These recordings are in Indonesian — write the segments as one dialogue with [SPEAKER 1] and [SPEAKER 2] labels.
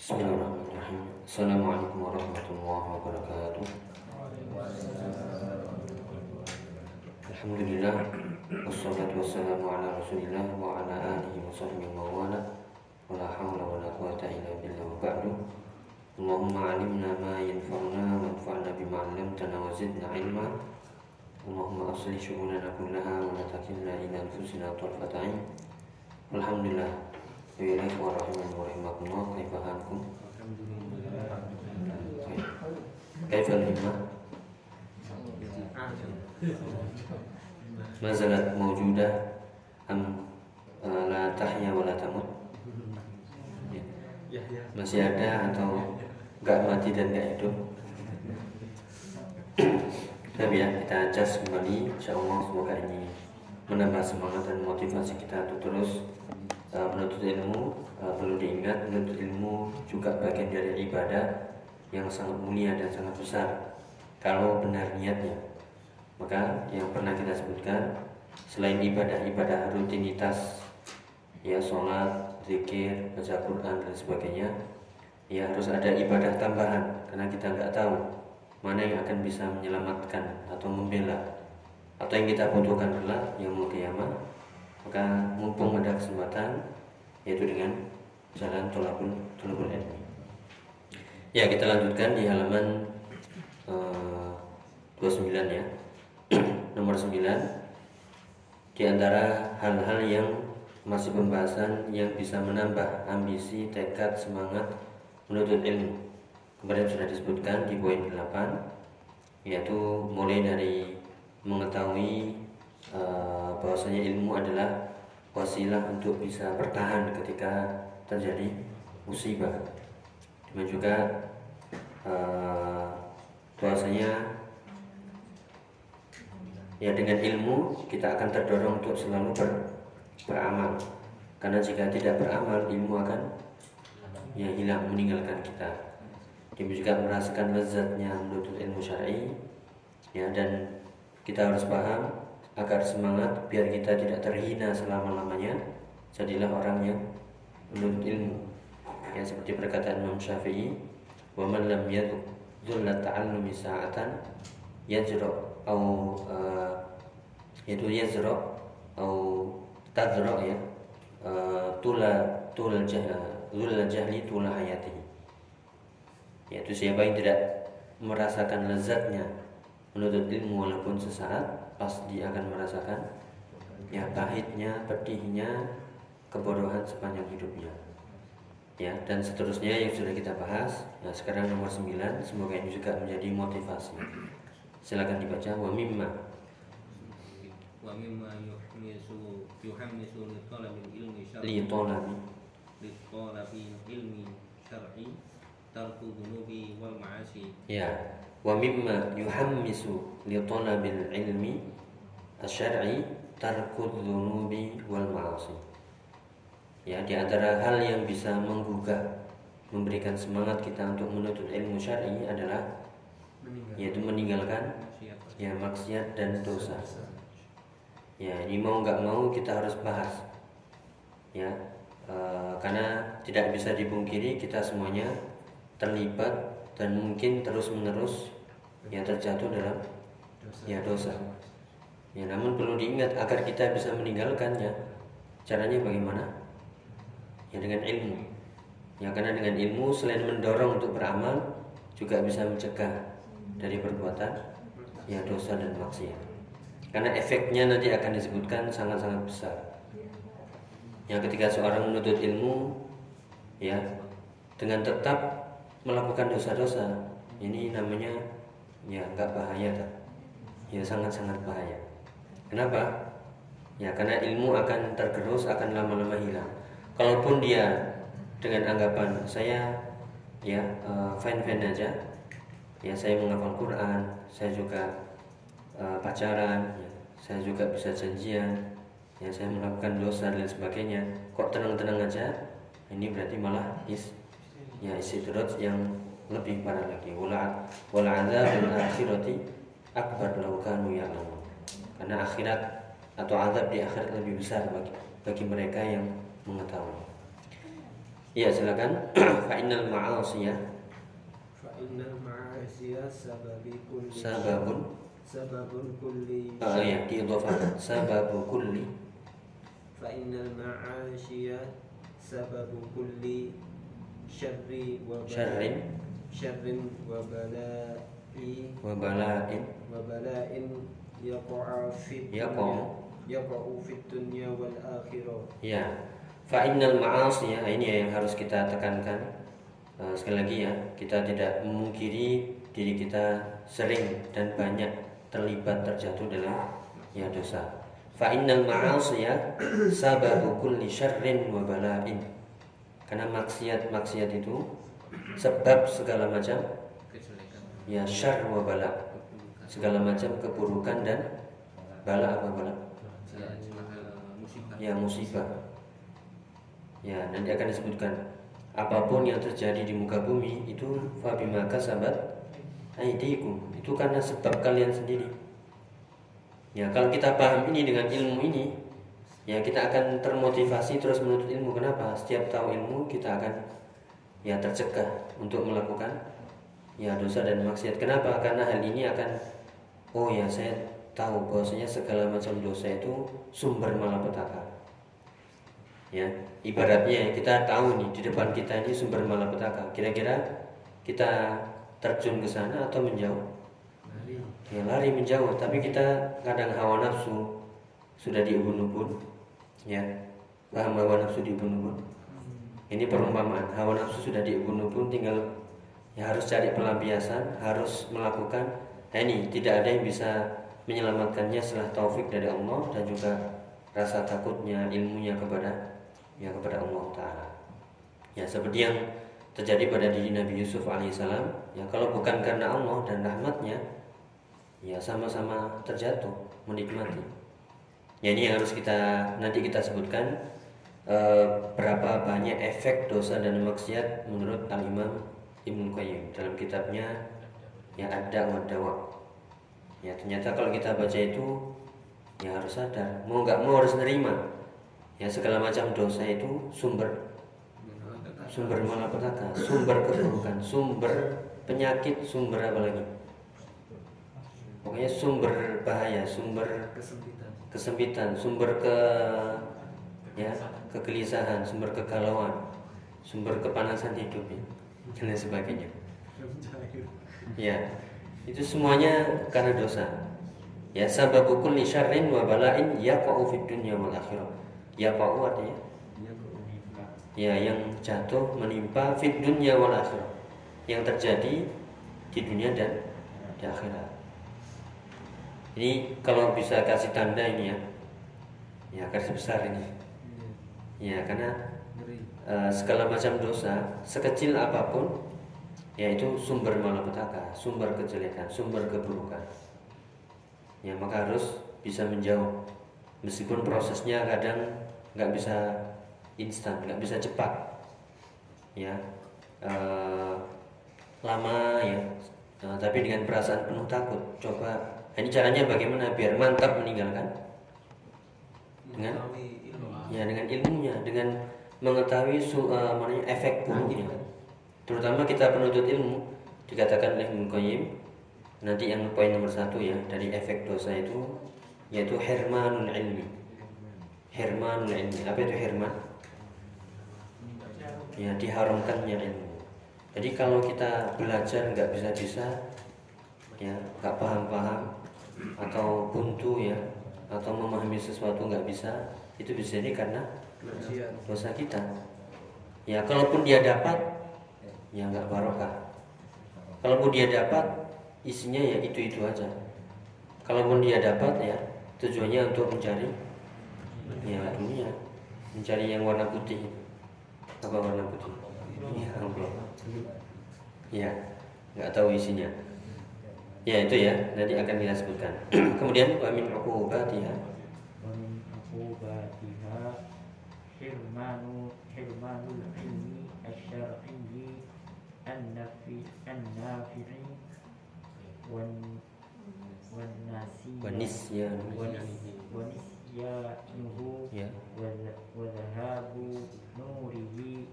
[SPEAKER 1] Bismillahirrahmanirrahim. Assalamualaikum warahmatullahi wabarakatuh. Alhamdulillah. Wassalatu wassalamu ala rasulillah Wa ala alihi wa sahbihi wa wala. Wa la hawla wa la quwata illa billah wa ba'du. Allahumma alimna ma yanfa'una Wa anfa'na bima alamtana wa zidna ilma. Allahumma asli syuhunana kullaha Wa la takilna ila anfusina tarfata'in Alhamdulillah Bismillahirrahmanirrahim warahmatullahi wabarakatuh. Kaifahankum? Kaifal himmah? Mazalat mawjudah am la tahya wa la tamut? Masih ada atau gak mati dan gak hidup? Tapi ya kita cas kembali Insya Allah semoga ini menambah semangat dan motivasi kita untuk terus uh, menuntut ilmu uh, perlu diingat menuntut ilmu juga bagian dari ibadah yang sangat mulia dan sangat besar. Kalau benar niatnya. Maka yang pernah kita sebutkan selain ibadah-ibadah rutinitas ya sholat, zikir, baca Quran dan sebagainya ya harus ada ibadah tambahan. Karena kita nggak tahu mana yang akan bisa menyelamatkan atau membela. Atau yang kita butuhkan adalah yang mau kiamat maka mumpung ada kesempatan yaitu dengan jalan tolabul tolabul ilmi ya kita lanjutkan di halaman uh, eh, 29 ya. Nomor 9 di antara hal-hal yang masih pembahasan yang bisa menambah ambisi, tekad, semangat menuntut ilmu. Kemarin sudah disebutkan di poin 8 yaitu mulai dari mengetahui uh, bahwasanya ilmu adalah wasilah untuk bisa bertahan ketika terjadi musibah. Dan juga uh, bahwasanya ya dengan ilmu kita akan terdorong untuk selalu ber, beramal karena jika tidak beramal ilmu akan ya hilang meninggalkan kita dia juga merasakan lezatnya menuntut ilmu syar'i ya dan kita harus paham agar semangat biar kita tidak terhina selama-lamanya jadilah orang yang menuntut ilmu. Ya seperti perkataan Imam Syafi'i wa man lam yadhuk ta'allumi sa'atan yajra atau uh, yaitu yazra atau tadra ya uh, tula tula jah jahli tula hayati yaitu siapa yang tidak merasakan lezatnya menuntut ilmu walaupun sesaat pasti akan merasakan ya pahitnya pedihnya kebodohan sepanjang hidupnya. Ya dan seterusnya yang sudah kita bahas nah sekarang nomor 9 semoga ini juga menjadi motivasi. Silakan dibaca wa mimma.
[SPEAKER 2] Wa mimma yuhmisu yuhammisu li talabil ilmi syar'i.
[SPEAKER 1] Li talabi
[SPEAKER 2] li talabi ilmi syar'i tarku dunubi wal ma'asi.
[SPEAKER 1] Ya wa mimma yuhammisu li talabil ilmi syar'i tarku dunubi wal ma'asi. Ya di antara hal yang bisa menggugah memberikan semangat kita untuk menuntut ilmu syar'i adalah yaitu meninggalkan ya maksiat dan dosa. Ya ini mau nggak mau kita harus bahas. Ya e, karena tidak bisa dipungkiri kita semuanya terlibat dan mungkin terus menerus ya terjatuh dalam ya dosa. Ya namun perlu diingat agar kita bisa meninggalkannya caranya bagaimana? Ya dengan ilmu. Ya karena dengan ilmu selain mendorong untuk beramal juga bisa mencegah dari perbuatan ya dosa dan maksiat. Karena efeknya nanti akan disebutkan sangat-sangat besar. Yang ketika seorang menuntut ilmu ya dengan tetap melakukan dosa-dosa, ini namanya ya nggak bahaya tak? Ya sangat-sangat bahaya. Kenapa? Ya karena ilmu akan tergerus, akan lama-lama hilang. Kalaupun dia dengan anggapan saya ya uh, fine-fine aja, ya saya menghafal Quran saya juga uh, pacaran ya, saya juga bisa janjian ya saya melakukan dosa dan sebagainya kok tenang-tenang aja ini berarti malah is ya sidrat yang lebih parah lagi. Wala wala azabul akhirati akbar law kanu ya'lamun. Karena akhirat atau azab di akhirat lebih besar bagi bagi mereka yang mengetahui. Ya silakan. Fa innal ma'asiyah
[SPEAKER 3] fa innal ma'asiyah sababun
[SPEAKER 1] sababun.
[SPEAKER 3] Sababun kulli
[SPEAKER 1] ah ya di idhofah. Sababun kulli.
[SPEAKER 3] Fa innal ma'asiyah sababun kulli syarri wa
[SPEAKER 1] syarrin
[SPEAKER 3] syarrin wa bala'i
[SPEAKER 1] wa bala'in
[SPEAKER 3] wa bala'in fit
[SPEAKER 1] yaqa'u.
[SPEAKER 3] yaqa'u fit dunya wal akhirah.
[SPEAKER 1] Ya. Fa innal ma'asi ya ini yang harus kita tekankan. E, sekali lagi ya kita tidak memungkiri diri kita sering dan banyak terlibat terjatuh dalam ya dosa. Fa innal ma'asi ya sababu kulli syarrin wabala'in karena maksiat-maksiat itu sebab segala macam ya syar wa bala. Segala macam keburukan dan bala apa bala?
[SPEAKER 2] musibah.
[SPEAKER 1] Ya musibah. Ya nanti akan disebutkan. Apa pun yang terjadi di muka bumi itu fabimaka sahabat aidikum itu karena sebab kalian sendiri. Ya kalau kita paham ini dengan ilmu ini ya kita akan termotivasi terus menuntut ilmu. Kenapa? Setiap tahu ilmu kita akan ya tercegah untuk melakukan ya dosa dan maksiat. Kenapa? Karena hal ini akan oh ya saya tahu bahwasanya segala macam dosa itu sumber malapetaka. Ya ibaratnya kita tahu nih di depan kita ini sumber malapetaka. Kira-kira kita terjun ke sana atau menjauh? Ya lari menjauh. Tapi kita kadang hawa nafsu sudah diubun-ubun ya paham hawa nafsu diubun-ubun ini perumpamaan. Hawa nafsu sudah diubun-ubun tinggal ya harus cari pelampiasan harus melakukan. Nah, ini tidak ada yang bisa menyelamatkannya setelah taufik dari Allah dan juga rasa takutnya ilmunya kepada ya kepada Allah Taala. Ya seperti yang terjadi pada diri Nabi Yusuf alaihissalam ya kalau bukan karena Allah dan rahmatnya ya sama-sama terjatuh menikmati ya ini yang harus kita nanti kita sebutkan eh, berapa banyak efek dosa dan maksiat menurut Al Imam Ibnu Qayyim dalam kitabnya ya ada wadawa ya ternyata kalau kita baca itu ya harus sadar. Mau nggak mau harus nerima. Ya segala macam dosa itu sumber. Sumber malapetaka sumber keburukan sumber penyakit sumber apa lagi? Pokoknya sumber bahaya sumber
[SPEAKER 3] kesempitan
[SPEAKER 1] kesempitan sumber ke ya kegelisahan sumber kegalauan sumber kepanasan hidup ya, dan lain sebagainya. Ya itu semuanya karena dosa. Ya sababu kulli syarrin wa bala'in yaqa'u fid dunya wal akhirah. Yaqa'u artinya? Ya yang jatuh menimpa fid dunya wal akhirah. Yang terjadi di dunia dan di akhirat ini kalau bisa kasih tanda ini ya. Ya garis besar ini. Ya karena eh, segala macam dosa sekecil apa pun yaitu sumber malapetaka, sumber kejelekan, sumber keburukan. Ya maka harus bisa menjauh, meskipun prosesnya kadang nggak bisa instan, nggak bisa cepat, ya eh, lama ya. Nah, tapi dengan perasaan penuh takut, coba ini caranya bagaimana biar mantap meninggalkan? Dengan? Ya dengan ilmunya, dengan mengetahui su, maknanya efek buruknya. Terutama kita penuntut ilmu dikatakan oleh Ibnu Qayyim nanti yang poin nomor satu ya dari efek dosa itu yaitu hermanul ilmi. Hermanul ilmi. Apa itu herman ya diharamkannya ilmu. Jadi kalau kita belajar nggak bisa-bisa ya nggak paham-paham atau buntu ya. Atau memahami sesuatu nggak bisa itu bisa jadi karena dosa kita. Ya kalaupun dia dapat ya nggak barokah. Kalaupun dia dapat isinya ya itu itu aja. Kalaupun dia dapat ya tujuannya untuk mencari ya dunia mencari yang warna putih. Apa warna putih? Ya amplop ya nggak tahu isinya Ya itu ya, nanti akan kita sebutkan. Kemudian wa min uqubatiha.
[SPEAKER 4] Wa min uqubatiha hirmanu hirmanul ilmi asy-syar'i an-nafi an-nafi'i wan
[SPEAKER 1] wan
[SPEAKER 4] nasi wan nisya wan
[SPEAKER 1] ya.
[SPEAKER 4] wa dhahabu nurihi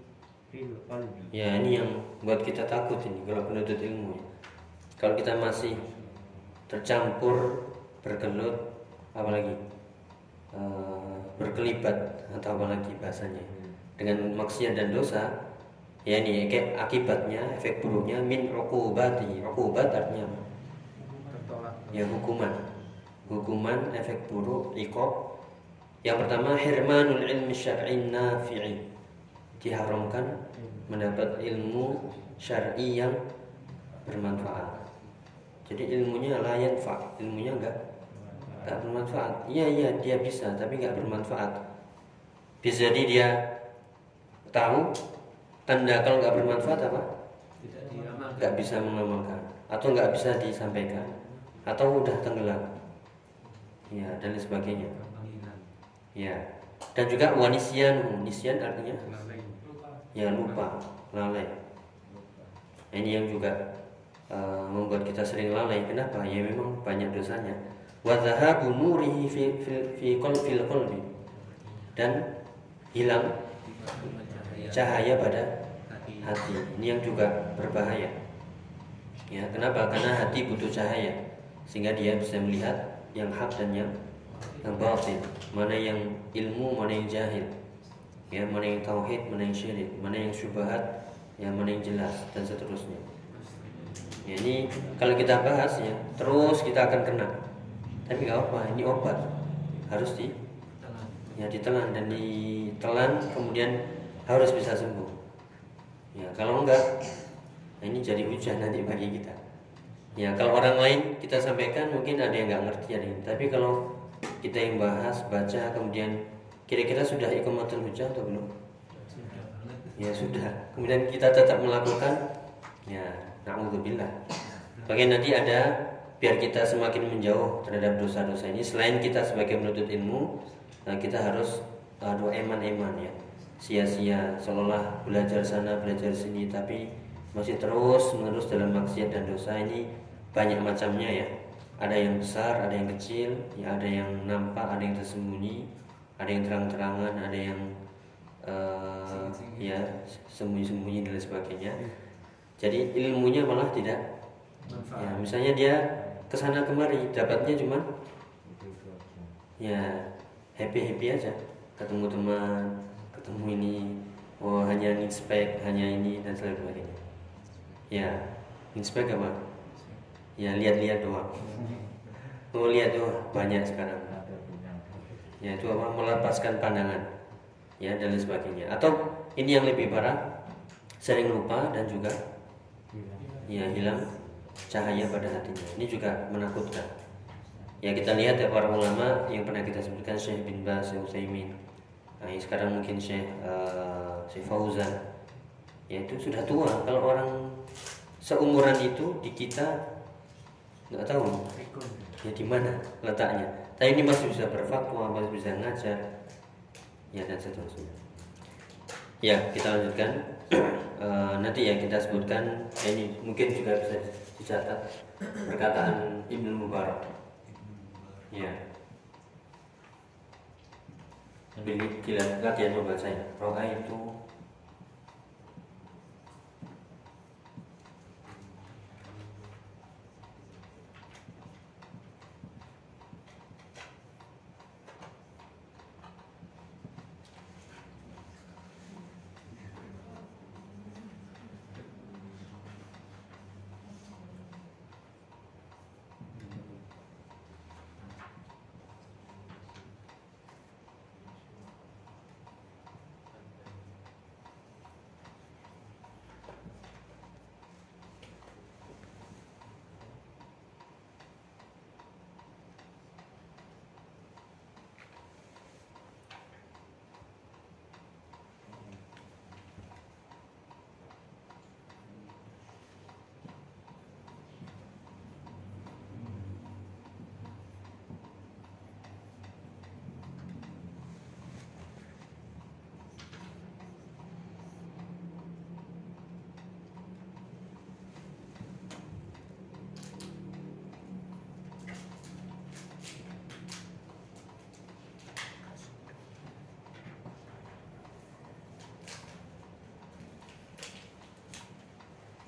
[SPEAKER 4] fil qalbi.
[SPEAKER 1] Ya ini yang buat kita takut ini kalau penuntut ilmu ya. Kalau kita masih tercampur, bergelut, apalagi eh, berkelibat atau apalagi bahasanya dengan maksiat dan dosa, ya ini kayak akibatnya, efek buruknya min rokubati. Rokubat artinya apa? ya hukuman. Hukuman efek buruk ikob yang pertama hirmanul ilmi syar'i nafi'i. Diharamkan mendapat ilmu syar'i yang bermanfaat jadi ilmunya layan fa ilmunya enggak enggak bermanfaat. Iya iya dia bisa tapi enggak bermanfaat. Bisa jadi dia tahu tanda kalau enggak bermanfaat apa?
[SPEAKER 2] Tidak diramalkan.
[SPEAKER 1] nggak bisa mengamalkan atau nggak bisa disampaikan atau udah tenggelam. Ya dan lain sebagainya. Ya dan juga wanisian nisyan artinya? Ya lupa. Lalai. Ini yang juga uh, membuat kita sering lalai. Kenapa? Ya memang banyak dosanya. Wa dhahabu fi fi fi qalbil qalbi. Dan hilang
[SPEAKER 2] cahaya
[SPEAKER 1] pada
[SPEAKER 2] hati.
[SPEAKER 1] ini yang juga berbahaya. Ya kenapa? Karena hati butuh cahaya. Sehingga dia bisa melihat yang hak dan yang yang batil mana yang ilmu mana yang jahil. Ya mana yang tauhid mana yang syirik. Mana yang syubhat yang mana yang jelas dan seterusnya. ya, ini kalau kita bahas ya terus kita akan kena. Tapi nggak apa ini obat. Harus di ya ditelan dan ditelan kemudian harus bisa sembuh. Ya kalau enggak nah ini jadi hujan nanti bagi kita. Ya kalau orang lain kita sampaikan mungkin ada yang nggak ngerti ada yang tapi kalau kita yang bahas baca kemudian kira-kira sudah ikomatul hujah atau belum? Ya sudah. Kemudian kita tetap melakukan ya naudzubillah. Bagian nanti ada biar kita semakin menjauh terhadap dosa-dosa ini selain kita sebagai penuntut ilmu nah kita harus uh, doa eman-eman ya. Sia-sia seolah belajar sana belajar sini tapi masih terus menerus dalam maksiat dan dosa ini banyak macamnya ya. Ada yang besar ada yang kecil ya ada yang nampak ada yang tersembunyi ada yang terang-terangan ada yang eh, ya sembunyi-sembunyi dan sebagainya jadi ilmunya malah tidak. Ya misalnya dia ke sana kemari dapatnya cuma ya happy happy aja. Ketemu teman ketemu ini oh hanya inspect hanya ini dan sebagainya. Ya inspect apa? Ya lihat-lihat doang. Oh lihat tuh banyak sekarang. Ya itu apa? Melepaskan pandangan. Ya dan lain sebagainya. Atau ini yang lebih parah sering lupa dan juga ya hilang cahaya pada hatinya. Ini juga menakutkan. Ya kita lihat ya para ulama yang pernah kita sebutkan Syekh bin Baz, Syekh Utsaimin. Nah, yang sekarang mungkin Syekh eh, Syekh Fauzan. Ya itu sudah tua. Kalau orang seumuran itu di kita nggak tahu. Ya di mana letaknya. Tapi ini masih bisa berfatwa masih bisa ngajar. Ya dan seterusnya. Ya kita lanjutkan Eh, nanti ya kita sebutkan ya ini mungkin juga bisa dicatat perkataan Ibnu Mubarak. Ya lebih latihan membacanya roha itu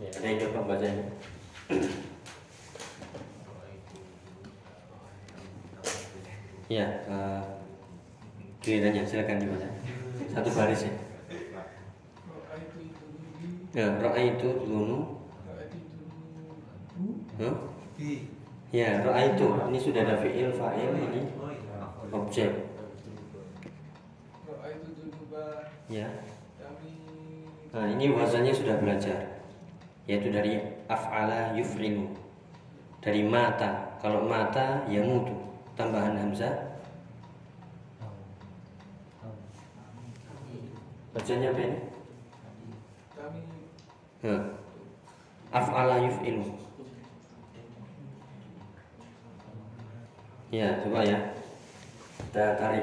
[SPEAKER 1] Ya, ada yang coba bacanya. Ya, uh, gilirannya silakan dibaca. Satu baris ya. Ya, roa itu dulu. Huh? Ya, roa itu. Ini sudah ada fiil, fa'il, ini objek. Ya. Nah, ini wazannya sudah belajar. Yaitu dari af'ala yuf'ilu. Dari mata. Kalau mata ya mutu. Tambahan hamzah. Bacanya apa ini? Nah. Af'ala yuf'ilu. Ya, coba ya. Kita tarik.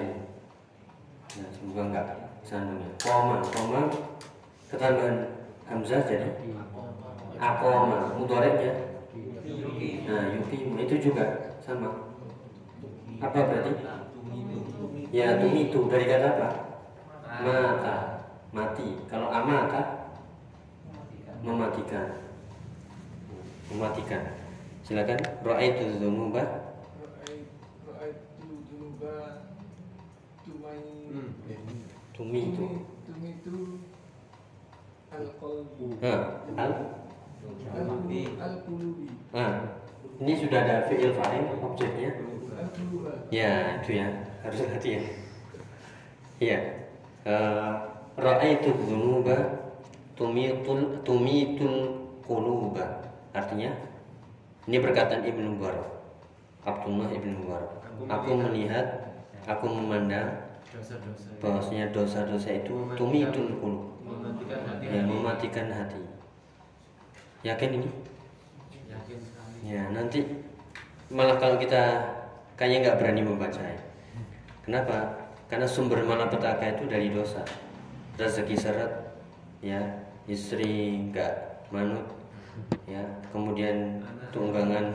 [SPEAKER 1] Nah, semoga enggak sandung ya. Koma, koma ketambahan hamzah jadi akoma mudoreknya nah yukimu itu juga sama. Apa berarti? Ya tumitu dari kata apa? Mata. Mati. Kalau amata? Mematikan. Mematikan. Silakan. Roa itu dzunuba tumitu Nah, al Nah, ini sudah ada fi'il fa'il objeknya. Ya, itu ya. Harus hati ya. Iya. Uh, Ra'aitu dzunuba tumitul tumitul quluba. Artinya ini perkataan Ibnu Mubarak. Abdullah Ibnu Mubarak. Aku melihat, aku memandang
[SPEAKER 2] dosa-dosa
[SPEAKER 1] bahwasanya dosa-dosa itu tumitul qulub.
[SPEAKER 2] mematikan hati
[SPEAKER 1] Ya, mematikan hati. Yakin ini?
[SPEAKER 2] yakin sekali
[SPEAKER 1] Ya nanti malah kalau kita kayaknya nggak berani membaca ya. Kenapa? Karena sumber malapetaka itu dari dosa. Rezeki seret, ya istri nggak manut, ya kemudian tunggangan,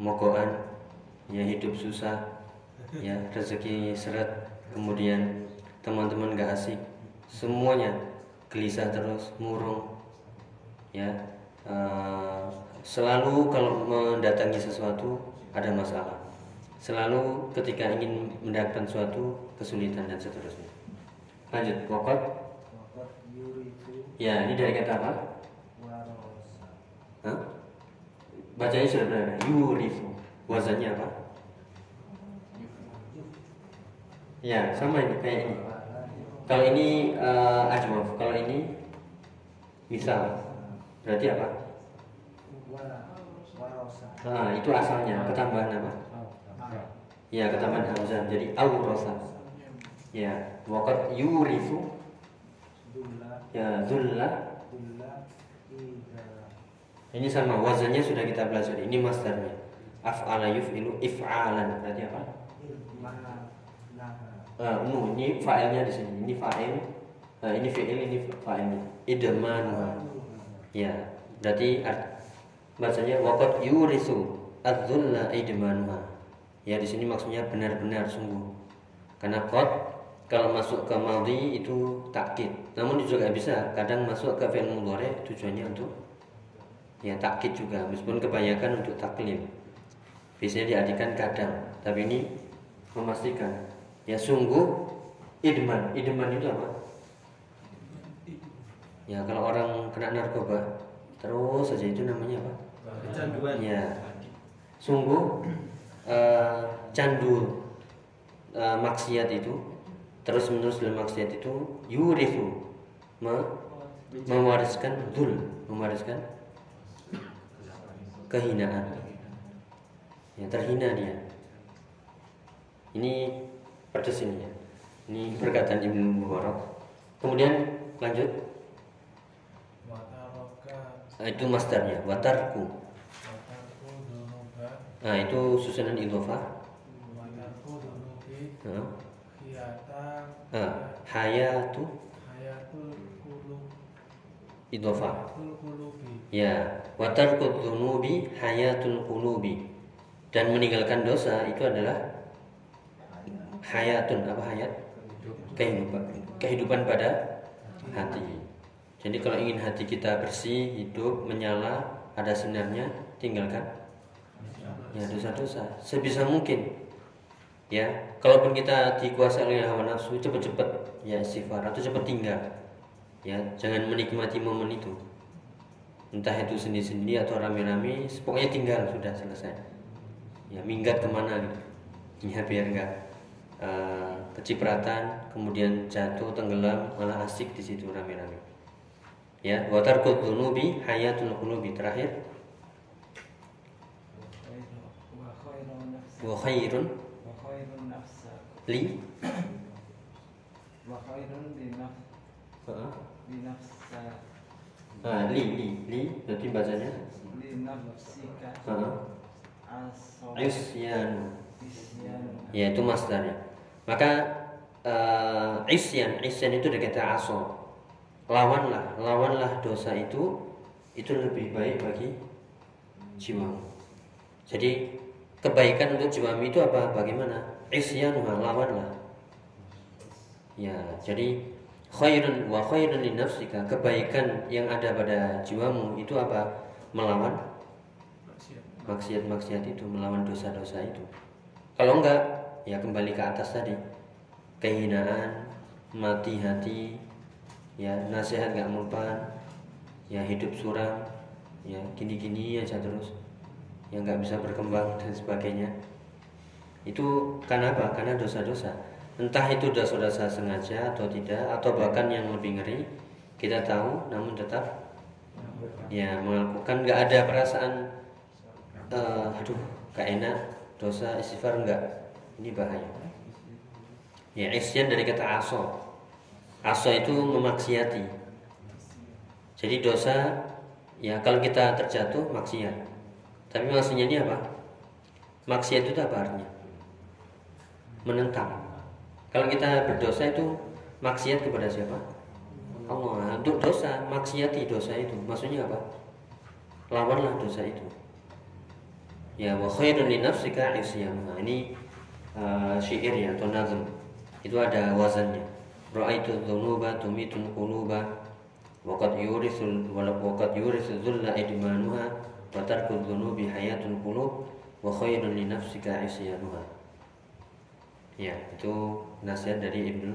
[SPEAKER 1] mogoan, ya hidup susah, ya rezeki seret, kemudian teman-teman nggak asik, semuanya gelisah terus, murung, ya eh, selalu kalau mendatangi sesuatu ada masalah. Selalu ketika ingin mendapatkan suatu kesulitan dan seterusnya. Lanjut pokok ya ini dari kata apa? Hah? bacanya sudah benar yurifu. Wazannya apa? Ya sama ini kayak ini. Kalau ini uh, ajwaf. Kalau ini misal berarti apa Nah, itu asalnya ketambahan apa? Ya, ketambahan hamzah. Jadi awrasa. Ya, waqad yurifu ya zulla. Ini sama wazannya sudah kita pelajari. Ini masdarnya. Af'ala yuf'ilu if'alan. Berarti apa? Uh, nu, ini fa'ilnya di sini. Ini fa'il. Nah, ini fi'il, ini fa'ilnya. Idman. Ya, berarti art, waqad yurisu adzulla idmanuha. Ya di sini maksudnya benar-benar sungguh. Karena qad kalau masuk ke madhi itu takkid. Namun juga bisa kadang masuk ke fi'il mudhari tujuannya untuk ya takkid juga meskipun kebanyakan untuk taklim. Biasanya diartikan kadang, tapi ini memastikan ya sungguh idman. Idman itu apa? Ya kalau orang kena narkoba terus saja itu namanya apa?
[SPEAKER 3] Kecanduan.
[SPEAKER 1] Ya, sungguh eh, candu eh, maksiat itu terus menerus dalam maksiat itu yurifu me- mewariskan dul, mewariskan kehinaan. Ya terhina dia. Ini pedes ini ya. Ini perkataan Ibnu Mubarak. Kemudian lanjut itu masdarnya watarku. Nah itu susunan idhofah nah, nah, hayatu. Idhofah ya watarku dzunubi hayatul qulubi dan meninggalkan dosa itu adalah hayatun apa hayat? Kehidupan. Kehidupan pada hati Jadi kalau ingin hati kita bersih, hidup, menyala, ada sinarnya, tinggalkan ya dosa-dosa sebisa mungkin. Ya, kalaupun kita dikuasai oleh hawa nafsu, cepat-cepat ya istighfar atau cepat tinggal. Ya, jangan menikmati momen itu. Entah itu sendiri-sendiri atau rame-rame, pokoknya tinggal sudah selesai. Ya, minggat ke mana gitu. Ya biar enggak uh, kecipratan, kemudian jatuh, tenggelam, malah asik di situ rame-rame. Ya, wa tarkul dzunubi hayatul qulubi. Terakhir. Wa khairun li Ah, li li li. Nanti bacanya? Isyan Ya itu masdarnya. Maka uh, Isyan. Isyan itu dari kata aso Lawanlah Lawanlah dosa itu Itu lebih baik bagi jiwa Jadi Kebaikan untuk jiwa itu apa? Bagaimana? Isyan lawanlah. Ya jadi khairun wa khairun li kebaikan yang ada pada jiwamu itu apa? Melawan maksiat-maksiat itu melawan dosa-dosa itu. Kalau enggak ya kembali ke atas tadi. Kehinaan mati hati ya nasihat nggak mempan ya hidup suram. Ya gini-gini aja terus. Yang nggak bisa berkembang dan sebagainya. Itu karena apa? Karena dosa-dosa. Entah itu dosa-dosa sengaja atau tidak atau bahkan yang lebih ngeri kita tahu namun tetap ya melakukan. Nggak ada perasaan uh, aduh gak enak dosa istighfar enggak ini bahaya. Ya isyan dari kata aso aso itu memaksiati jadi dosa ya kalau kita terjatuh maksiat tapi maksudnya ini apa maksiat itu apa artinya menentang kalau kita berdosa itu maksiat kepada siapa? Allah. Nah, untuk dosa, maksiati dosa itu. Maksudnya apa? Lawanlah dosa itu. Ya wa khairun li nafsika Nah, ini uh, syair ya atau nazm. Itu ada wazannya. Qad yurisul wa qad yurisul dhulla idmanuha wa tarku dzunubi hayatul qulub wa khairun li nafsika isyanuha. Ya, itu nasihat dari Ibnu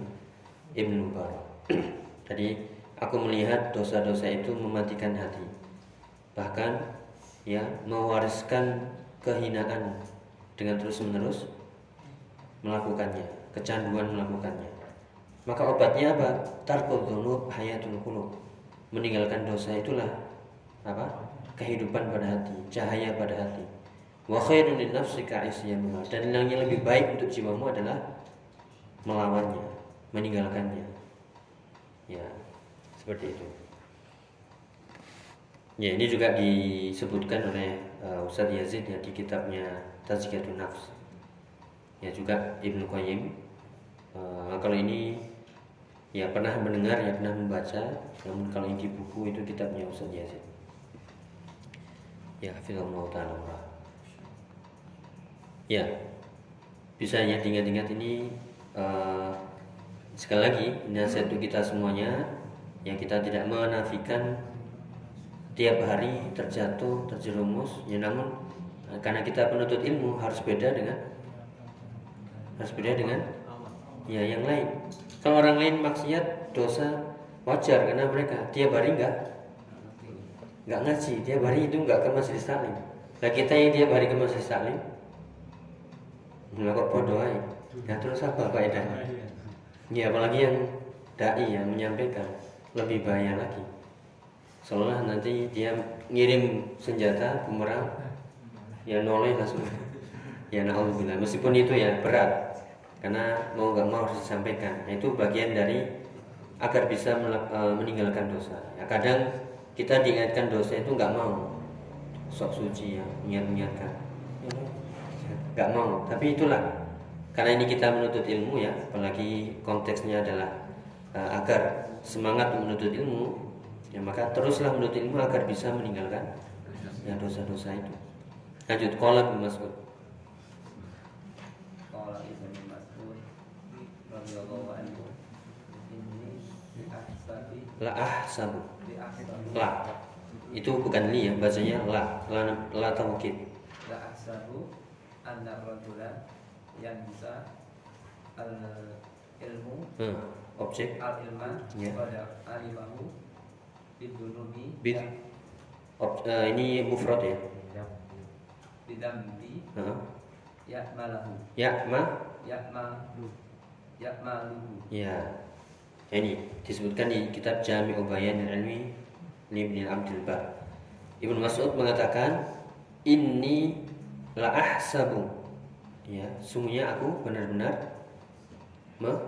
[SPEAKER 1] Ibnu Mubarak. Jadi aku melihat dosa-dosa itu mematikan hati. Bahkan ya mewariskan kehinaan dengan terus-menerus melakukannya, kecanduan melakukannya. Maka obatnya apa? Tarkul dzunub hayatul qulub. Meninggalkan dosa itulah apa? kehidupan pada hati, cahaya pada hati wa khairun lin dan yang lebih baik untuk jiwamu adalah melawannya meninggalkannya ya seperti itu ya ini juga disebutkan oleh uh, Ustadz Yazid ya di kitabnya Tazkiyatun Nafs ya juga Ibnu Qayyim uh, kalau ini ya pernah mendengar ya pernah membaca. Namun kalau ini di buku itu kitabnya Ustadz Yazid ya hafizallahu taala Ya, bisa ya ingat-ingat ini uh, sekali lagi nasihat untuk kita semuanya yang kita tidak menafikan. Tiap hari terjatuh terjerumus ya namun uh, karena kita penuntut ilmu harus beda dengan harus beda dengan ya yang lain kalau orang lain maksiat dosa wajar karena mereka tiap hari enggak enggak ngaji tiap hari itu enggak ke masjid salim nah kita yang tiap hari ke masjid salim Nggak bodoh aja. Ya terus apa faedahnya? Ya apalagi yang dai yang menyampaikan lebih bahaya lagi. Seolah nanti dia ngirim senjata bumerang ya noleh langsung. Ya naudzubillah. Meskipun itu ya berat karena mau nggak mau harus disampaikan. Nah, itu bagian dari agar bisa e, meninggalkan dosa. Ya, kadang kita diingatkan dosa itu nggak mau. Sok suci ya niat niatkan nggak mau. Tapi itulah. Karena ini kita menuntut ilmu ya apalagi konteksnya adalah uh, agar semangat menuntut ilmu ya maka teruslah menuntut ilmu agar bisa meninggalkan ya dosa-dosa itu. Lanjut kolam Mas'ud
[SPEAKER 5] Qala Ibnu Mas'ud radhiyallahu anhu
[SPEAKER 1] La ahsabu.
[SPEAKER 5] akhir
[SPEAKER 1] La. Itu bukan li ya, bacanya la. La, la taukid.
[SPEAKER 5] la ahsabu anna rajula yansa al ilmu
[SPEAKER 1] Hmm. Objek
[SPEAKER 5] al ilman
[SPEAKER 1] Ya.
[SPEAKER 5] pada alimahu bidunubi
[SPEAKER 1] Bid- ob, eh, ini mufrad ya.
[SPEAKER 5] bidambi
[SPEAKER 1] Heeh.
[SPEAKER 5] ya'malahu
[SPEAKER 1] Ya, ma.
[SPEAKER 5] ya'malu ya'maluhu
[SPEAKER 1] Ya. Ini disebutkan di kitab Jami Bayan Ilmi Ibn Abdul Bar. Ibnu Mas'ud mengatakan, "Inni la ahsabu." Ya, sungguhnya aku benar-benar me-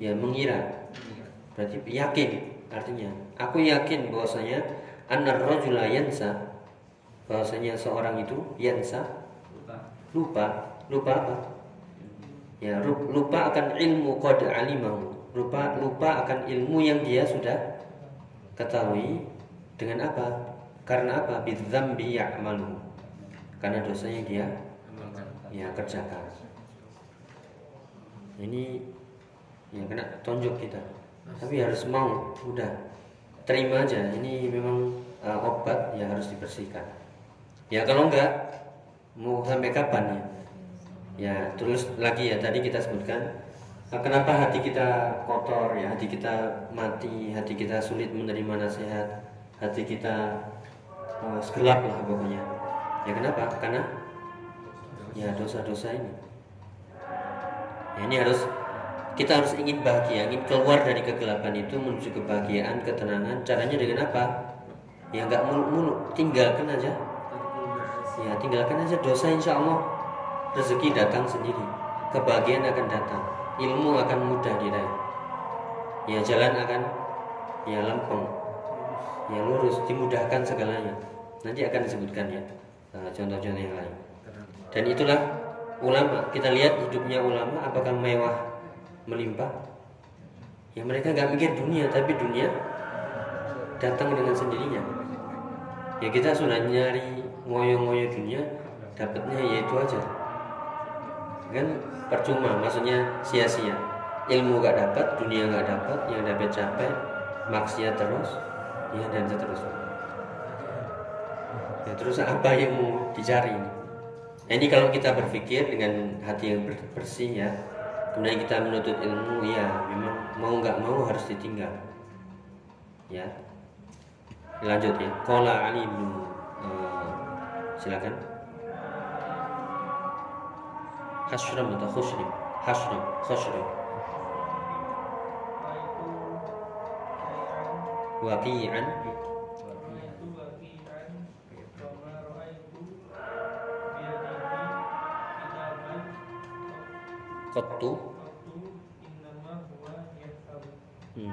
[SPEAKER 1] ya mengira. Berarti yakin artinya. Aku yakin bahwasanya anar rajula yansa bahwasanya seorang itu yansa
[SPEAKER 5] lupa
[SPEAKER 1] lupa lupa apa ya lupa akan ilmu qad alimahu. Lupa lupa akan ilmu yang dia sudah ketahui. Dengan apa? Karena apa? Bidzambi ya'malu. Karena dosa yang dia ya kerjakan. Ini ya kena tonjok kita. Tapi harus mau udah. Terima aja. Ini memang uh, obat ya harus dibersihkan. Ya kalau enggak mau sampai kapan ya ya terus lagi ya tadi kita sebutkan uh, kenapa hati kita kotor ya? Hati kita mati hati kita sulit menerima nasihat hati kita uh, gelap lah pokoknya. Ya kenapa? Karena ya dosa-dosa ini. Ya, ini harus kita harus ingin bahagia ingin keluar dari kegelapan itu menuju kebahagiaan ketenangan. Caranya dengan apa? Ya nggak muluk-muluk tinggalkan aja. Ya tinggalkan aja dosa insya Allah rezeki datang sendiri. Kebahagiaan akan datang. Ilmu akan mudah diraih. Ya jalan akan ya lempeng. Ya lurus. Dimudahkan segalanya. Nanti akan disebutkan ya. Eh, contoh-contoh yang lain. Dan itulah ulama. Kita lihat hidupnya ulama apakah mewah melimpah? Ya mereka nggak mikir dunia tapi dunia datang dengan sendirinya. Ya kita sudah nyari ngoyo-ngoyo dunia dapatnya ya itu aja kan percuma maksudnya sia-sia. Ilmu gak dapat dunia gak dapat yang dapat capek maksiat terus ya dan seterusnya. Ya terus apa yang mau dicari? Ini Nah, ini kalau kita berpikir dengan hati yang ber- bersih ya kemudian kita menuntut ilmu ya memang mau nggak mau harus ditinggal. Ya. Lanjut ya. Kola ali eh, silakan hasram atau khusrim hasram khusrim waqi'an. Qattu. Hmm.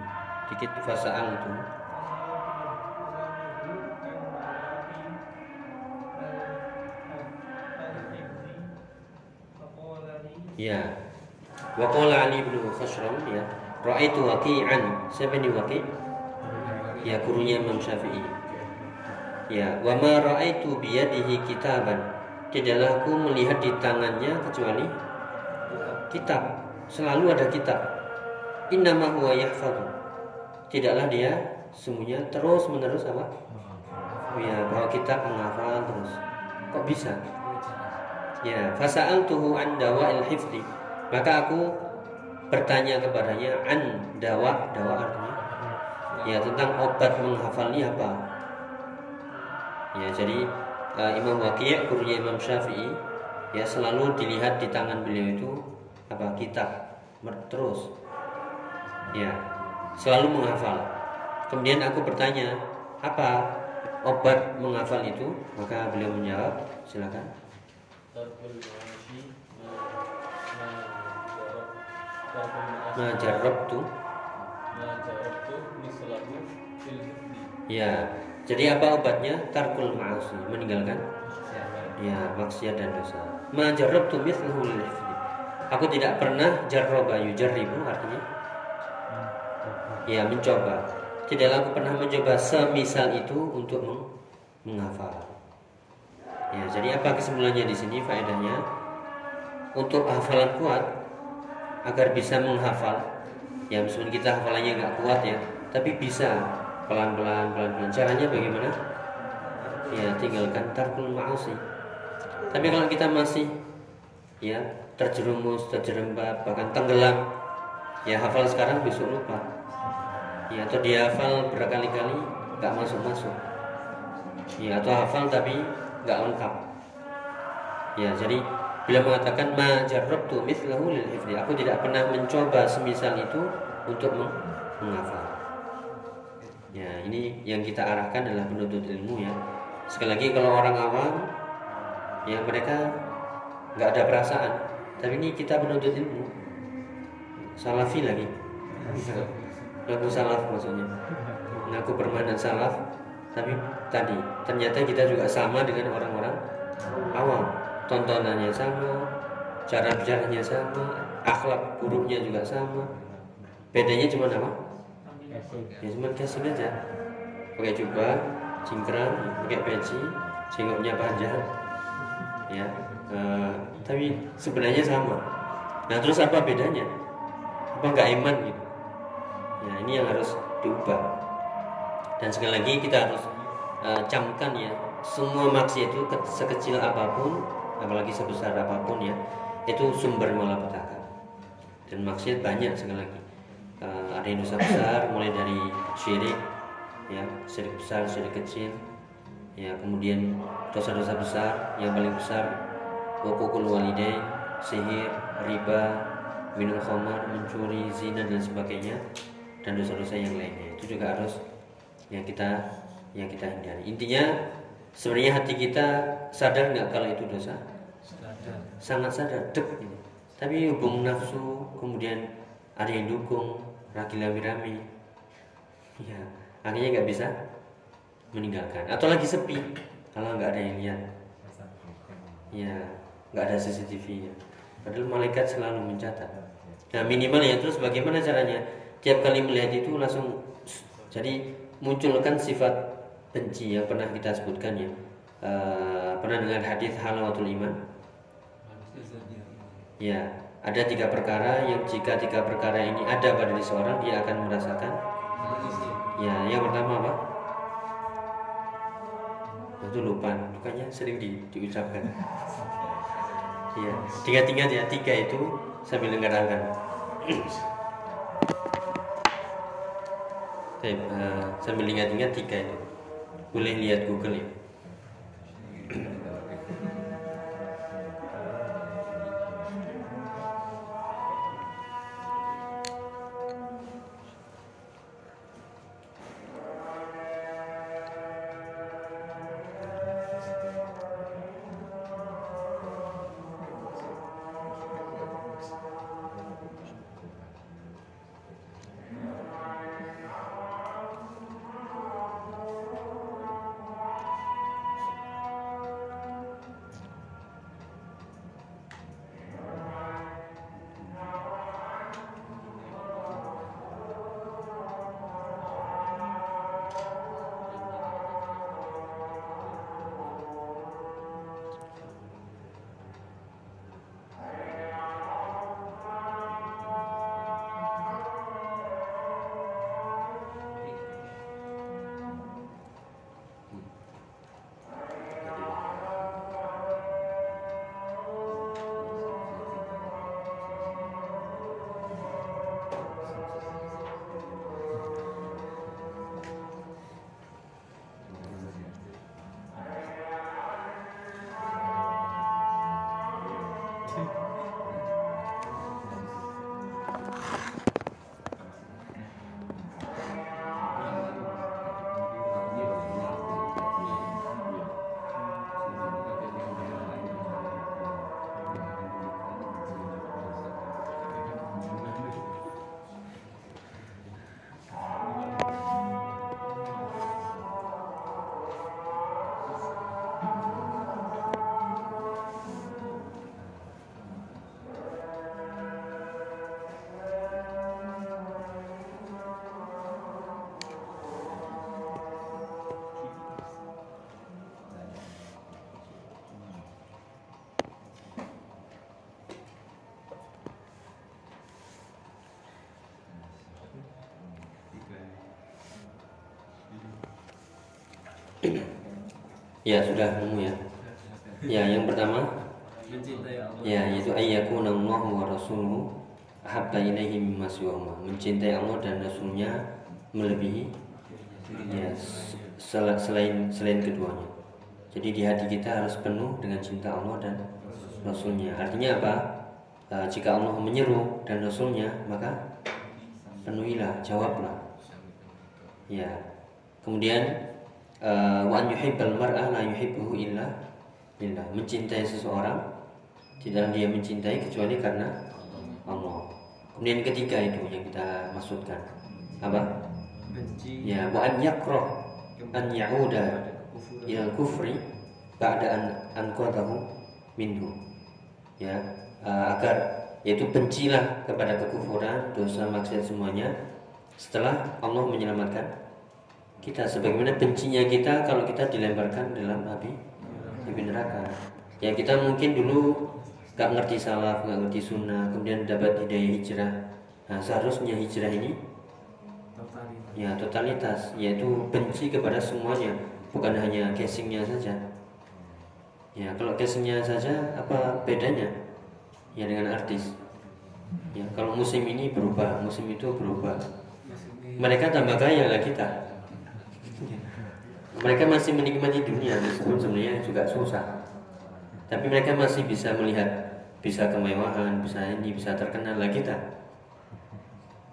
[SPEAKER 1] dikit fasa'al itu ya. Wa qala ali bin khashram ya ra'aitu waqi'an. Siapa ini waqi' ya gurunya Imam Syafi'i. Ya wa ma ra'aitu biyadihi kitaban. Tidaklah aku melihat di tangannya kecuali kitab. Selalu ada kitab. Innama huwa yahfadhu tidaklah dia semuanya terus menerus apa? Ya bahwa kitab menghafal terus. Kok bisa ya fasa'altuhu an dawa'il hifdi. Maka aku bertanya kepadanya an dawa dawa artinya? Ya tentang obat menghafal ini apa? Ya jadi uh, Imam Waqi' gurunya Imam Syafi'i ya selalu dilihat di tangan beliau itu apa kitab terus. Ya selalu menghafal. Kemudian aku bertanya apa obat menghafal itu? Maka beliau menjawab silakan
[SPEAKER 2] Tarkul ma'ashi ma
[SPEAKER 1] ma jarrabtu
[SPEAKER 2] jarabtu mislahu fil hifdi.
[SPEAKER 1] Ya jadi apa obatnya? Tarkul ma'asi meninggalkan? Ya maksiat dan dosa. Ma jarrabtu mithlahu lil aku tidak pernah jarraba yujarribu artinya? Ya mencoba. Tidaklah aku pernah mencoba semisal itu untuk meng- menghafal ya jadi apa kesimpulannya di sini faedahnya untuk hafalan kuat agar bisa menghafal ya meskipun kita hafalannya nggak kuat ya tapi bisa pelan-pelan pelan-pelan. Caranya bagaimana? Ya, tinggalkan tarkul ma'asi. Tapi kalau kita masih ya terjerumus, terjerembab, bahkan tenggelam, ya hafal sekarang besok lupa. Ya, atau dia hafal berkali-kali nggak masuk-masuk. Ya, atau hafal tapi nggak lengkap. Ya, jadi bila mengatakan ma jarrabtu mithlahu lil hifdi, aku tidak pernah mencoba semisal itu untuk meng- menghafal. Ya, ini yang kita arahkan adalah penuntut ilmu ya. Sekali lagi kalau orang awam ya mereka nggak ada perasaan, tapi ini kita penuntut ilmu. Salafi lagi. Ngaku salaf maksudnya. Ngaku permanen salaf, tapi tadi ternyata kita juga sama dengan orang-orang awam. Tontonannya sama, cara bicaranya sama, akhlak buruknya juga sama. Bedanya cuma apa? Ya cuma casing aja pakai jubah cingkrang pakai peci jenggotnya panjang ya eh, tapi sebenarnya sama nah terus apa bedanya apa nggak iman gitu ya ini yang harus diubah dan sekali lagi kita harus eh, camkan ya semua maksiat itu ke- sekecil apa pun apalagi sebesar apa pun ya itu sumber malapetaka. Dan maksiat banyak sekali lagi. Eh, ada yang dosa besar mulai dari syirik ya syirik besar syirik kecil ya kemudian dosa-dosa besar yang paling besar wakukul walidain sihir riba minum khamar mencuri zina dan sebagainya dan dosa-dosa yang lainnya. Itu juga harus yang kita yang kita hindari. Intinya sebenarnya hati kita sadar nggak kalau itu dosa? Sangat sadar dek. Tapi hubung nafsu kemudian ada yang dukung lagi rame-rame. Ya akhirnya nggak bisa meninggalkan. Atau lagi sepi kalau nggak ada yang lihat. Ya nggak ada CCTV ya padahal malaikat selalu mencatat. Nah minimal ya terus bagaimana caranya? Tiap kali melihat itu langsung jadi munculkan sifat benci yang pernah kita sebutkan ya Eh, pernah dengar hadis halawatul iman Ya, ada tiga perkara yang jika tiga perkara ini ada pada diri seorang dia akan merasakan. Ya, yang pertama apa? Itu lupa, bukannya sering di, diucapkan. Ya, ingat-ingat ya tiga itu sambil dengarkan. Baik, eh, sambil ingat-ingat tiga itu. Boleh lihat Google ya. Ya sudah nemu ya. Ya yang pertama ya yaitu ayyakuna Allah wa rasuluhu ahabba ilaihi mimma. Mencintai Allah dan Rasulnya melebihi ya sel- selain selain keduanya. Jadi di hati kita harus penuh dengan cinta Allah dan Rasulnya. Artinya apa? Eh, jika Allah menyeru dan Rasulnya maka penuhilah, jawablah. Ya. Kemudian eh, wa an yuhibbal mar'a la yuhibbuhu illa billah. Mencintai seseorang tidak dia mencintai kecuali karena Allah. Kemudian ketiga itu yang kita maksudkan. Apa?
[SPEAKER 3] benci
[SPEAKER 1] Ya, wa an yakrah an ya'uda ilal kufri ba'da an anqadahu minhu. Ya, eh, agar yaitu bencilah kepada kekufuran, dosa, maksiat semuanya setelah Allah menyelamatkan kita sebagaimana bencinya kita kalau kita dilemparkan dalam api api neraka. Ya kita mungkin dulu gak ngerti salaf, gak ngerti sunnah, kemudian dapat hidayah hijrah. Nah seharusnya hijrah ini
[SPEAKER 3] totalitas.
[SPEAKER 1] Ya totalitas yaitu benci kepada semuanya bukan hanya casingnya saja. Ya kalau casingnya saja apa bedanya? Ya dengan artis. Ya kalau musim ini berubah musim itu berubah. Mereka tambah kaya lah kita mereka masih menikmati dunia meskipun sebenarnya juga susah. Tapi mereka masih bisa melihat bisa kemewahan bisa ini bisa terkenal lah kita.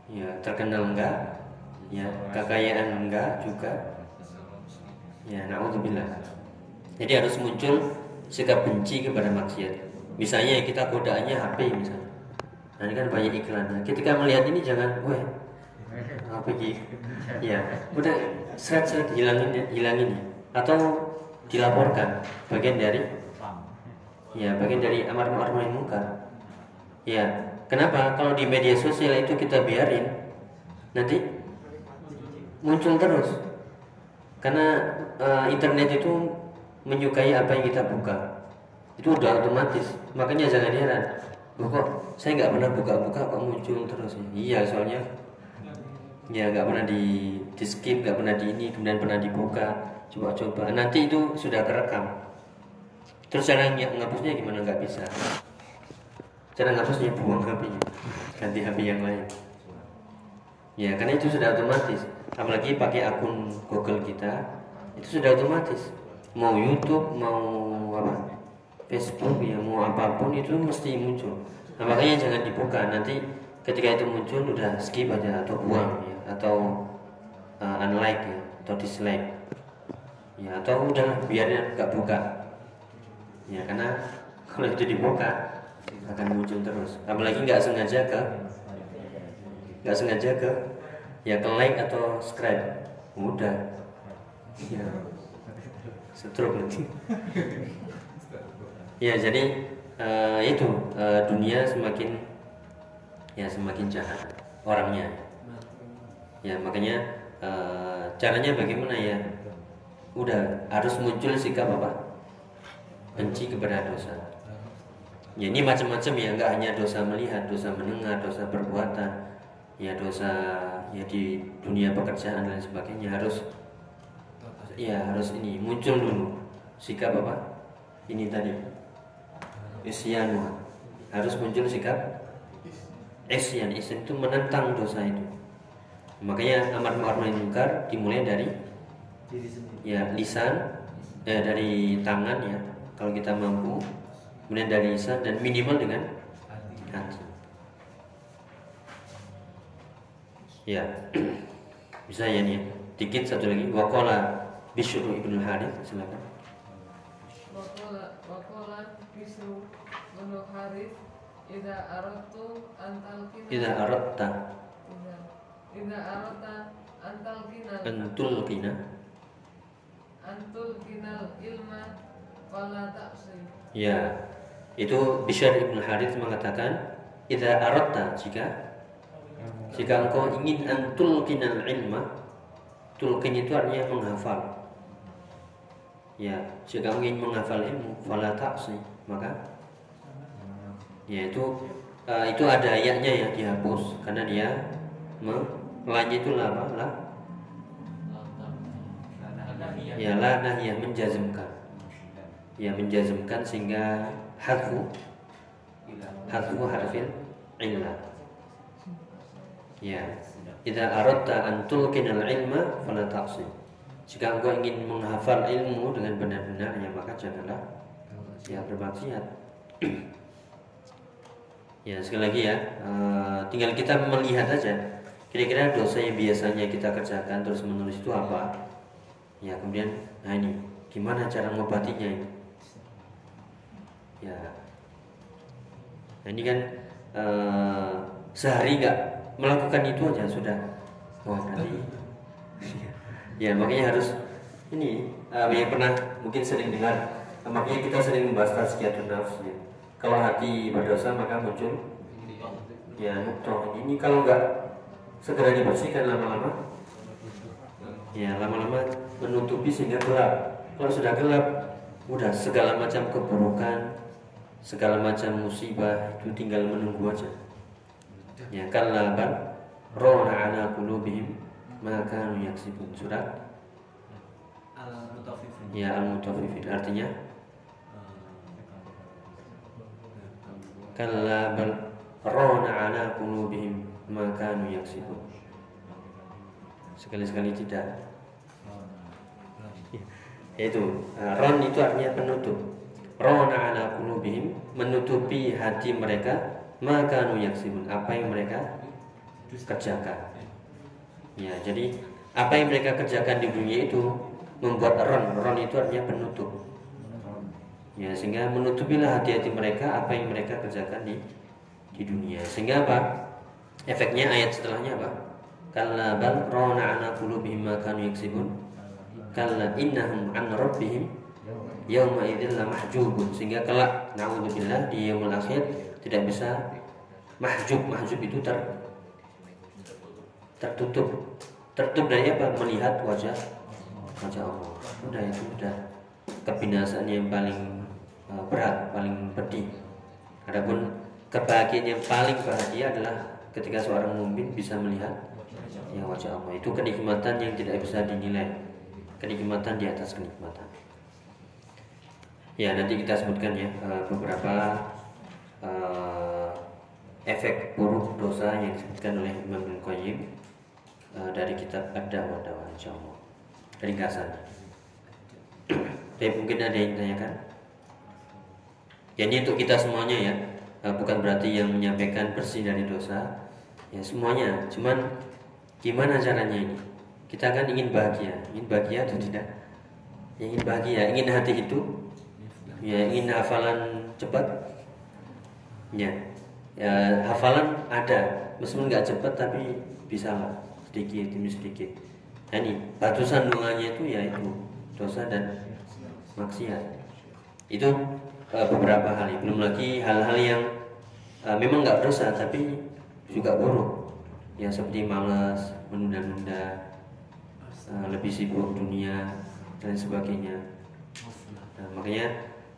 [SPEAKER 1] Ya terkenal enggak? Ya kekayaan enggak juga? Ya naudzubillah. Jadi harus muncul sikap benci kepada maksiat. Misalnya kita godaannya HP misalnya. Nah ini kan banyak iklan. Nah, ketika melihat ini jangan weh gitu ya udah seret seret hilangin ya, hilangin ya. atau dilaporkan bagian dari? Ya bagian dari amar ma'ruf nahi munkar ya kenapa? Kalau di media sosial itu kita biarin nanti muncul terus. Karena eh, internet itu menyukai apa yang kita buka. Itu udah otomatis. Makanya jangan heran kok saya nggak pernah buka-buka kok muncul terus ya? iya soalnya ya nggak pernah di di skip nggak pernah di ini kemudian pernah dibuka coba-coba. Nanti itu sudah kerekam. Terus cara ng- ngapusnya gimana? Nggak bisa. Cara ngapusnya buang HP-nya ganti HP yang lain. Ya karena itu sudah otomatis. Apalagi pakai akun Google kita itu sudah otomatis. Mau YouTube mau apa? Facebook ya mau apa pun itu mesti muncul. Nah, makanya jangan dibuka. Nanti ketika itu muncul udah skip aja atau buang ya atau uh, unlike ya atau dislike. Ya atau udah biarin nggak buka. Ya karena kalau itu dibuka akan muncul terus. Apalagi nggak sengaja ke nggak sengaja ke ya ke like atau subscribe. Mudah. Ya stroke nanti ya jadi eh, itu eh, dunia semakin ya semakin jahat orangnya ya makanya eh, caranya bagaimana ya? Udah harus muncul sikap apa? Benci kepada dosa. Ya ini macam-macam ya nggak hanya dosa melihat dosa mendengar dosa perbuatan ya dosa ya di dunia pekerjaan dan sebagainya. Harus ya harus ini muncul dulu sikap apa? Ini tadi. Isyanu harus muncul sikap? Isyan. Isyan itu menentang dosa itu makanya amar ma'ruf nahi munkar dimulai dari
[SPEAKER 3] diri sendiri.
[SPEAKER 1] ya lisan ya dari tangan ya kalau kita mampu. Kemudian dari lisan dan minimal dengan hati. ya. Bisa ya nih dikit satu lagi. Wakola Bishru ibn Harith silakan.
[SPEAKER 6] Wakola Wakola Bisru Menu Harith Ida aratu antalkina
[SPEAKER 1] Idza aratta
[SPEAKER 6] Ida arata antalkina
[SPEAKER 1] antul qina
[SPEAKER 6] Antul kinal ilma Fala taksi
[SPEAKER 1] ya itu Bishr ibn Harith mengatakan idza aratta jika jika engkau ingin antul kinal ilma tulkin itu artinya menghafal. Ya jika engkau ingin menghafal ilmu fala ta'si maka ya itu eh, itu ada ayatnya yang dihapus karena dia me- lanya itu lah. Apa lah. ya la nahiyah menjazmkan. Ya menjazmkan sehingga hadfu hadfu harfin illah ya. Idza aradta an tulqinal ilma fala taqsi jika engkau ingin menghafal ilmu dengan benar-benar ya maka janganlah ya bermaksiat. Ya sekali lagi ya eh, tinggal kita melihat aja kira-kira dosa yang biasanya kita kerjakan terus menulis itu apa? Ya kemudian nah ini gimana cara mengobatinya ini? Ya. Nah, ini kan eh, sehari nggak melakukan itu aja sudah. Wah berarti ya makanya harus ini eh, yang pernah mungkin sering dengar makanya kita sering membahas tazkiyatun nafs ya. kalau hati berdosa maka muncul ya nuktoh ini kalau nggak segera dibersihkan lama-lama. Ya lama-lama menutupi sehingga gelap. Kalau sudah gelap udah segala macam keburukan segala macam musibah itu tinggal menunggu aja. Ya kalla bal rona ala qulubihim ma kanu yaksibun. Surat?
[SPEAKER 3] Al mutafifin
[SPEAKER 1] ya al mutaffifin artinya kalla bal rona ala qulubihim ma kanu yaksibun sekali-sekali tidak. Yaitu uh, ron itu artinya penutup. Rona ala qulubihim menutupi hati mereka. Maka nu yaksibun apa yang mereka kerjakan. Ya jadi apa yang mereka kerjakan di dunia itu membuat ron. Ron itu artinya penutup. Ya sehingga menutupilah hati-hati mereka apa yang mereka kerjakan di di dunia. Sehingga apa efeknya ayat setelahnya apa? Kalla bal rona ala qulubihim ma kanu yaksibun. Kalla innahum an rabbihim yauma idzin la mahjubun. Sehingga kelak naudzubillah di yaumul akhir tidak bisa mahjub. Mahjub itu ter tertutup. Tertutup dari apa? Melihat wajah wajah Allah. Udah itu udah kebinasaan yang paling uh, berat paling pedih. Adapun kebahagiaan yang paling bahagia adalah ketika seorang mukmin bisa melihat ya wajah Allah. Itu kenikmatan yang tidak bisa dinilai. Kenikmatan di atas kenikmatan. Ya nanti kita sebutkan ya uh, beberapa uh, efek buruk dosa yang disebutkan oleh Imam Ibn Qayyim uh, dari kitab Ad-Da'wah Da'wah insyaallah ringkasan. Tapi mungkin ada yang tanyakan ya ini untuk kita semuanya ya. Bukan berarti yang menyampaikan bersih dari dosa ya semuanya. Cuman gimana caranya ini? Kita kan ingin bahagia. Ingin bahagia atau tidak? Ya, ingin bahagia. Ingin hati itu. Ya ingin hafalan cepat. Ya, ya hafalan ada. Meskipun nggak cepat tapi bisa lah. Sedikit demi sedikit. Nah, ini. Batu sandungannya itu ya itu. Dosa dan maksiat. Itu eh, beberapa hal. Belum lagi hal-hal yang eh, memang nggak dosa tapi juga buruk. Ya seperti malas menunda-nunda eh, lebih sibuk dunia dan sebagainya. Nah, makanya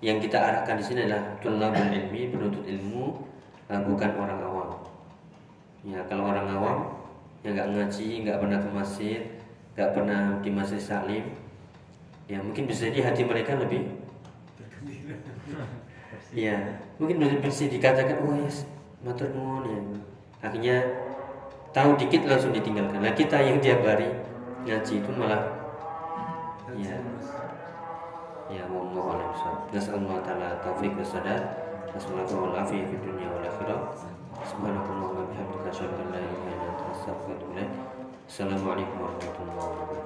[SPEAKER 1] yang kita arahkan di sini adalah tulabul ilmi penuntut ilmu uh, bukan orang awam. Ya kalau orang awam yang nggak ngaji nggak pernah ke masjid nggak pernah di masjid salim ya mungkin bisa jadi hati mereka lebih ya mungkin bisa dikatakan oh yes matur nuwun ya akhirnya tahu dikit langsung ditinggalkan. Nah kita yang tiap hari ngaji itu malah ya. Ya wallahu a'lam nasallahu taala taufik wa sadad nasallahu wa afiyah fid dunya wal akhirah subhanallahi wa bihamdika asyhadu an la ilaha illa anta astaghfiruka wa atubu ilaik. Assalamualaikum warahmatullahi wabarakatuh